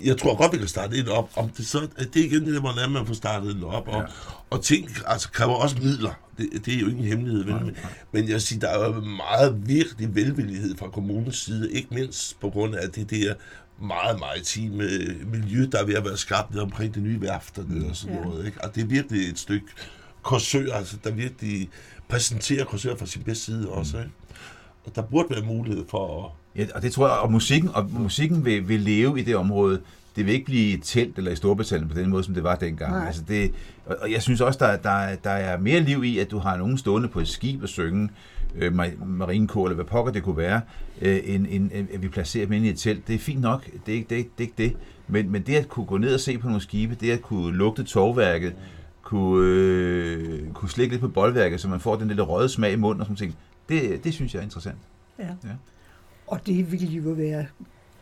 Jeg tror godt, vi kan starte det op. Om det, så, det er igen det, hvordan man får startet den op. Og, Ja. og ting altså, kræver også midler. Det, det er jo ingen hemmelighed. Vel? Men, men jeg siger, der er jo meget virkelig velvillighed fra kommunens side. Ikke mindst på grund af det der meget maritime miljø, der er ved at være skabt nede omkring det nye værft dernede og sådan Ja. noget. Ikke? Og det er virkelig et stykke korsør, altså, der virkelig præsenterer korsør fra sin bedste side også. Ikke? Og der burde være mulighed for at Ja, og det tror jeg, og musikken, og musikken vil, vil leve i det område. Det vil ikke blive et telt eller i Storbritannien på den måde, som det var dengang. Nej. Altså det, og og jeg synes også, der, der, der er mere liv i, at du har nogen stående på et skib og synge øh, ma- marinekor, eller hvad pokker det kunne være, øh, end, end at vi placerer dem inde i et telt. Det er fint nok, det er ikke det. Er, det, er ikke det. Men, men det at kunne gå ned og se på nogle skibe, det at kunne lugte tovværket, kunne, øh, kunne slikke lidt på boldværket, så man får den lille røde smag i munden og sådan ting, det, det synes jeg er interessant. Ja. Ja. Og det ville jo være...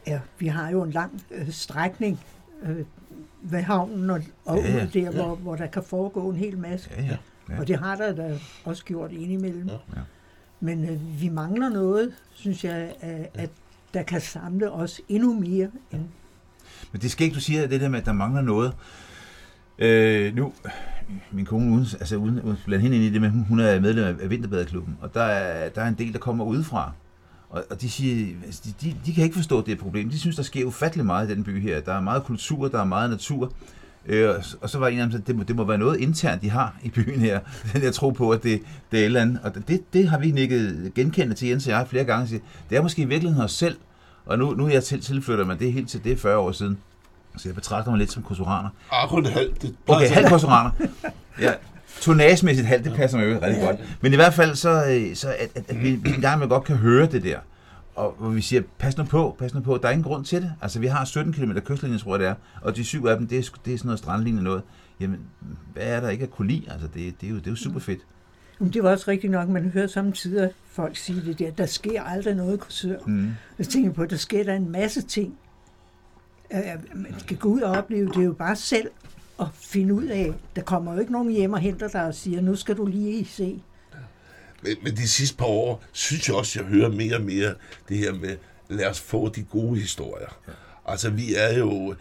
Ja, vi har jo en lang øh, strækning øh, ved havnen og, og Ja, ja, ja. der, hvor, hvor der kan foregå en hel masse. Ja, ja. ja. Og det har der da også gjort indimellem. Ja. Ja. Men øh, vi mangler noget, synes jeg, at, at der kan samle os endnu mere end Men det skal ikke, du siger, det der med, at der mangler noget. Øh, nu, min kone, uden, altså uden blande hende ind i det, hun, hun er medlem af Vinterbadeklubben, og der er, der er en del, der kommer udefra. Og, og de siger, altså, de, de, de kan ikke forstå det problem. De synes, der sker ufattelig meget i den by her. Der er meget kultur, der er meget natur. Øh, og, så var en af dem, at det må, det må være noget internt, de har i byen her. (laughs) Den jeg tror på, at det, det er et eller andet. Og det, det har vi nikket genkendende til Jens og jeg flere gange. Siger, det er måske i virkeligheden os selv. Og nu, nu er jeg til, tilflytter, men det er helt til det er 40 år siden. Så jeg betragter mig lidt som kosuraner. Ah, kun halvt. Det Okay, halv kosuraner. (laughs) Ja, tonagemæssigt halvt, det passer mig jo rigtig godt. Men i hvert fald så, øh, så at, at, at vi en gang med godt kan høre det der. Og hvor vi siger, pas nu på, pas nu på, der er ingen grund til det. Altså vi har 17 km kystlinje, tror jeg det er, og de syv af dem, det er, det er sådan noget strandlignende noget. Jamen, hvad er der ikke at kunne lide? Altså det, det, er, jo, det er jo super fedt. Men det var også rigtigt nok, man hører samtidig folk sige det der, der sker aldrig noget i kursør. Mm. Jeg tænker på, der sker der en masse ting. Øh, Man skal gå ud og opleve det er jo bare selv at finde ud af. Der kommer jo ikke nogen hjem og henter dig og siger, nu skal du lige se. Men, men de sidste par år, synes jeg også, jeg hører mere og mere det her med, lad os få de gode historier. Altså, vi er jo...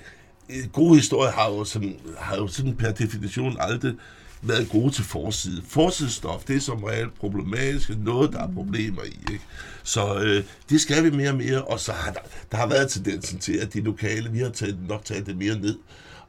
eh, Gode historier har jo, sådan, har jo sådan per definition aldrig været gode til forside. Forsidestof, det er som regel problematisk, noget der er problemer i. Ikke? Så øh, det skal vi mere og mere, og så har der, der har været tendensen til, at de lokale, vi har taget, nok taget det mere ned.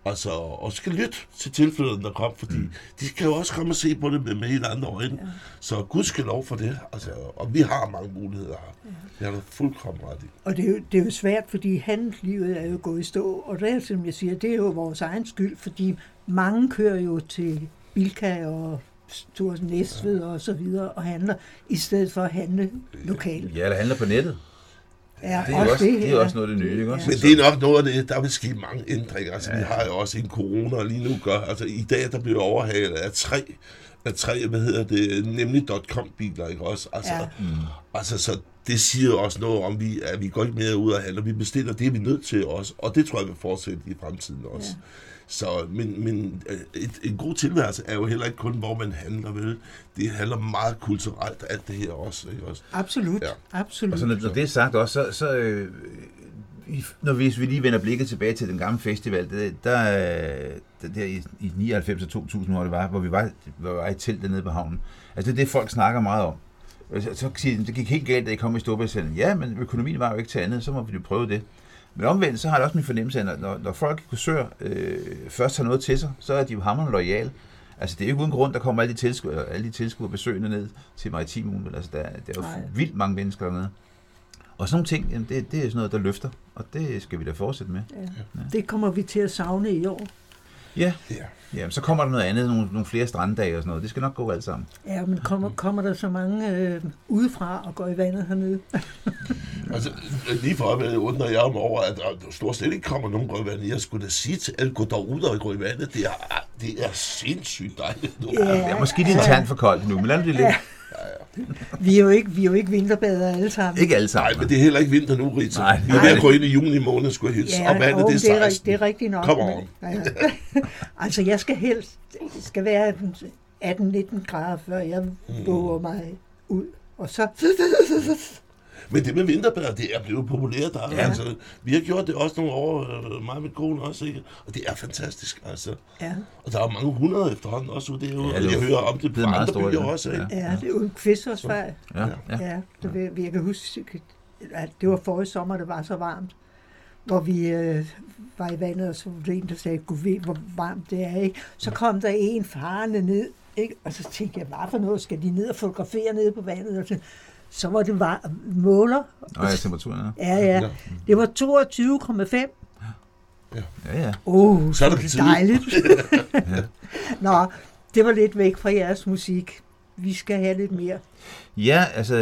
Altså, og skal lytte til tilflytterne, der kom, fordi mm. de skal jo også komme og se på det med, med helt andre øjne. Ja. Så Gud skal lov for det. Altså, og vi har mange muligheder her. Ja. Det er fuldkommen ret i. Og det er, jo, det er jo svært, fordi handelslivet er jo gået i stå. Og det er, som jeg siger, det er jo vores egen skyld, fordi mange kører jo til Bilka og Stor Næstved ja. og så videre og handler, i stedet for at handle lokalt. Ja, eller handler på nettet. Ja, det er, også, det, det er også noget af det nye, ikke også? Men det er nok noget af det, der vil ske mange ændringer. Altså, ja. vi har jo også en corona lige nu gør. Altså, i dag, der bliver overhalet af tre, af tre, hvad hedder det, nemlig .com-biler, ikke også? Altså, ja. mm. altså, så det siger også noget om, vi, at vi går ikke mere ud og handler. Vi bestiller det, er vi nødt til også. Og det tror jeg vil fortsætte i fremtiden også. Ja. Så, men, men øh, et, en god tilværelse er jo heller ikke kun, hvor man handler, vel? Det handler meget kulturelt, alt det her også. Ikke også? Absolut, ja. absolut. Og så når, når det er sagt også, så, så øh, når vi, hvis vi lige vender blikket tilbage til den gamle festival, det, der, der, der i, i 99 og 2000, hvor det var, hvor vi var, hvor vi var i telt dernede på havnen. Altså det er det, folk snakker meget om. Så, så siger de, det gik helt galt, da I kom i Storbritannien. Ja, men økonomien var jo ikke til andet, så må vi jo prøve det. Men omvendt, så har jeg også min fornemmelse af, at når, når folk i kursør øh, først tager noget til sig, så er de jo hammerende lojale. Altså, det er jo ikke uden grund, der kommer alle de tilskud, alle de tilskud og besøgende ned til Maritim Altså, der, der er jo Nej. vildt mange mennesker dernede. Og sådan nogle ting, jamen, det, det er sådan noget, der løfter, og det skal vi da fortsætte med. Ja. Ja. Det kommer vi til at savne i år. Ja, ja. ja så kommer der noget andet, nogle, nogle flere stranddage og sådan noget. Det skal nok gå alt sammen. Ja, men kommer, kommer der så mange øh, udefra og går i vandet hernede? (laughs) altså, lige for at undrer jeg om over, at der stort set ikke kommer nogen vandet. Jeg skulle da sige til alle, gå derud og gå i vandet. Det er, det er sindssygt dejligt nu. Ja, ja måske lige en tand for koldt nu, men lad det lidt. Ja. Ja, ja. Vi er jo ikke, vi er jo ikke vinterbader alle sammen. Ikke alle sammen. Nej, men det er heller ikke vinter nu, Rita. Nej, vi er ved at gå ind i juni måned, skulle jeg hilse. Ja, og vandet, det er 16. Det er, det er rigtigt nok. Kom on. Ja, (laughs) ja. altså, jeg skal helst, det skal være 18-19 grader, før jeg våger mm. mig ud. Og så (laughs) men det med vinterbad, det er blevet populært. Der. Ja. Altså, vi har gjort det også nogle år, øh, mig med kone også, ikke? og det er fantastisk. Altså. Ja. Og der er mange hundrede efterhånden også ude derude, ja, det jeg hører om det på andre byer ja. også. Ikke? Ja, ja, det er jo Kvistårsvej. Ja, ja. ja. Det, vil, jeg kan huske, at det var forrige sommer, det var så varmt hvor vi øh, var i vandet, og så var det en, der sagde, gud ved, hvor varmt det er, ikke? Så kom der en farne ned, ikke? Og så tænkte jeg, hvad for noget skal de ned og fotografere nede på vandet? Og så, så var det var, måler. Og ja, temperaturen, ja. Ja, ja. Det var 22,5. Ja, ja. ja. Oh, så er det dejligt. (laughs) ja. Nå, det var lidt væk fra jeres musik. Vi skal have lidt mere. Ja, altså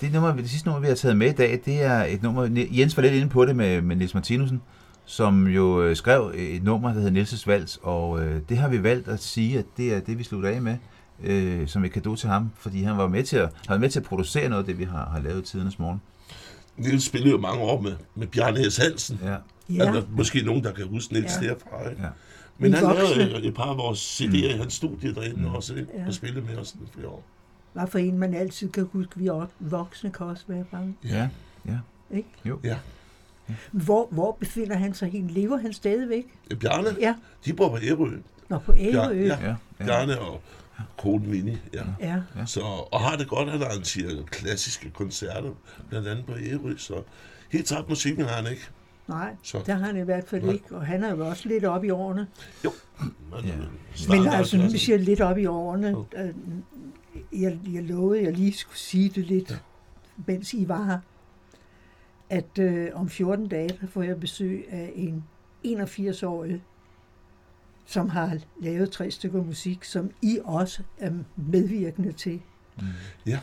det, nummer, det sidste nummer, vi har taget med i dag, det er et nummer, Jens var lidt inde på det med, med Niels Martinussen, som jo øh, skrev et nummer, der hedder Nielses Vals, og øh, det har vi valgt at sige, at det er det, vi slutter af med øh, som et kado til ham, fordi han var med til at, han var med til at producere noget af det, vi har, har lavet tidernes morgen. Niels spillede jo mange år med, med Bjarne S. Hansen. Ja. Ja. Altså, måske nogen, der kan huske Niels ja. derfra. Ikke? Ja. Men han lavede et par af vores CD'er mm. i hans studie derinde mm. også, ikke? Ja. og spillede med os i flere år. Hvad for en, man altid kan huske, vi er voksne kan også være bange. Ja, ja. Ikke? Jo. Ja. Hvor, hvor befinder han sig helt? Lever han stadigvæk? Bjarne? Ja. De bor på Ærø. Nå, på Ærø? Ja, ja. Bjarne og Kone Mini, ja. ja. Så, og har det godt, at han arrangerer klassiske koncerter, blandt andet på Ærø, så helt tabt musikken har han ikke. Nej, så. det har han i hvert fald Nej. ikke, og han er jo også lidt op i årene. Jo. Men, ja. men altså, nu vi siger lidt op i årene, ja. Øh, jeg, jeg lovede, at jeg lige skulle sige det lidt, ja. mens I var her, at øh, om 14 dage, der får jeg besøg af en 81-årig som har lavet tre stykker musik, som I også er medvirkende til. Mm. Ja.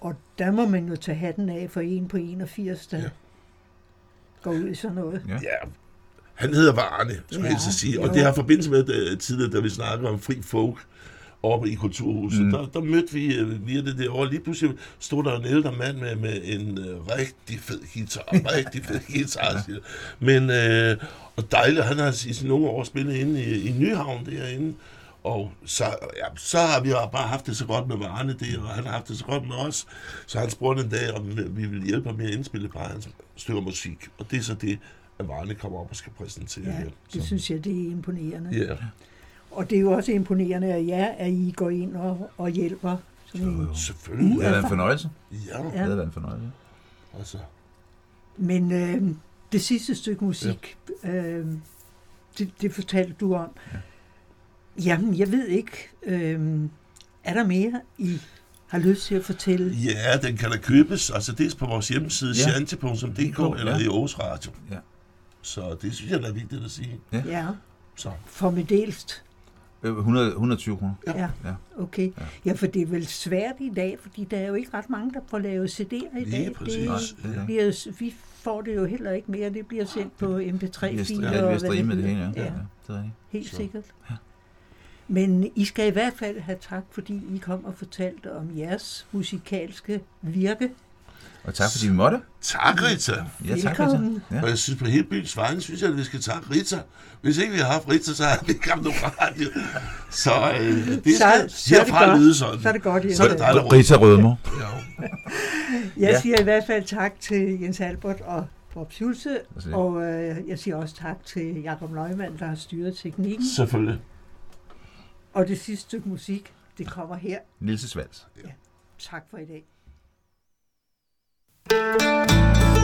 Og der må man jo tage hatten af for en på 81, der ja. går ud i sådan noget. Ja. ja. Han hedder Varne, skulle ja, jeg sige. Og jo. det har forbindelse med uh, tidligere, da vi snakker om fri folk oppe i Kulturhuset. Mm. Der, der mødte vi uh, via det der år. Lige pludselig stod der en ældre mand med, med en uh, rigtig fed guitar. (laughs) rigtig fed guitar, siger Men, uh, og dejligt, han har i sine unge år spillet inde i, i Nyhavn derinde. Og så, ja, så har vi bare haft det så godt med Varne det, og han har haft det så godt med os. Så han spurgte en dag, om vi ville hjælpe ham med at indspille et par hans stykker musik. Og det er så det, at Varne kommer op og skal præsentere ja, her. det synes jeg, det er imponerende. Ja. Og det er jo også imponerende af jer, at I går ind og, og hjælper. Sådan en. Selvfølgelig. Det har været en fornøjelse. Ja, Ja. Det har været en fornøjelse. altså. Men øh, det sidste stykke musik, øh, det, det fortalte du om. Ja. Jamen, jeg ved ikke, øh, er der mere, I har lyst til at fortælle? Ja, den kan da købes, altså dels på vores hjemmeside, Ja. ja. shanti.dk, eller Ja. i Aarhus Radio. Ja. Så det synes jeg, der er vigtigt at sige. Ja. Ja, Så. formiddelst. Øh, 100, 120 kroner. Ja, Ja. okay. Ja. Ja, for det er vel svært i dag, fordi der er jo ikke ret mange, der får lavet CD'er i Lige dag. præcis. Det, Nej, det er bliver, vi får det jo heller ikke mere. Det bliver sendt på Vi MP3-filer. har, ja, har hvad streamet det hele, ja. Ja, ja. Det er helt Så. sikkert. Ja. Men I skal i hvert fald have tak, fordi I kom og fortalte om jeres musikalske virke. Og tak fordi vi måtte. Tak, Rita. Ja, tak. Rita. Ja. Og jeg synes på hele byens vegne, synes jeg, at vi skal takke Rita. Hvis ikke vi har haft Rita, så har vi ikke haft nogen radio. Så øh, det skal Så- så er det herfra godt. lyde sådan. Så er det godt, Jens Så er det dig, der. Rita Rødmer. Ja. Jeg Ja. siger i hvert fald tak til Jens Albert og Bob Schulze, og øh, jeg siger også tak til Jakob Neumann, der har styret teknikken. Selvfølgelig. Og det sidste stykke musik, det kommer her. Nilses Vals. Tak for i dag. Música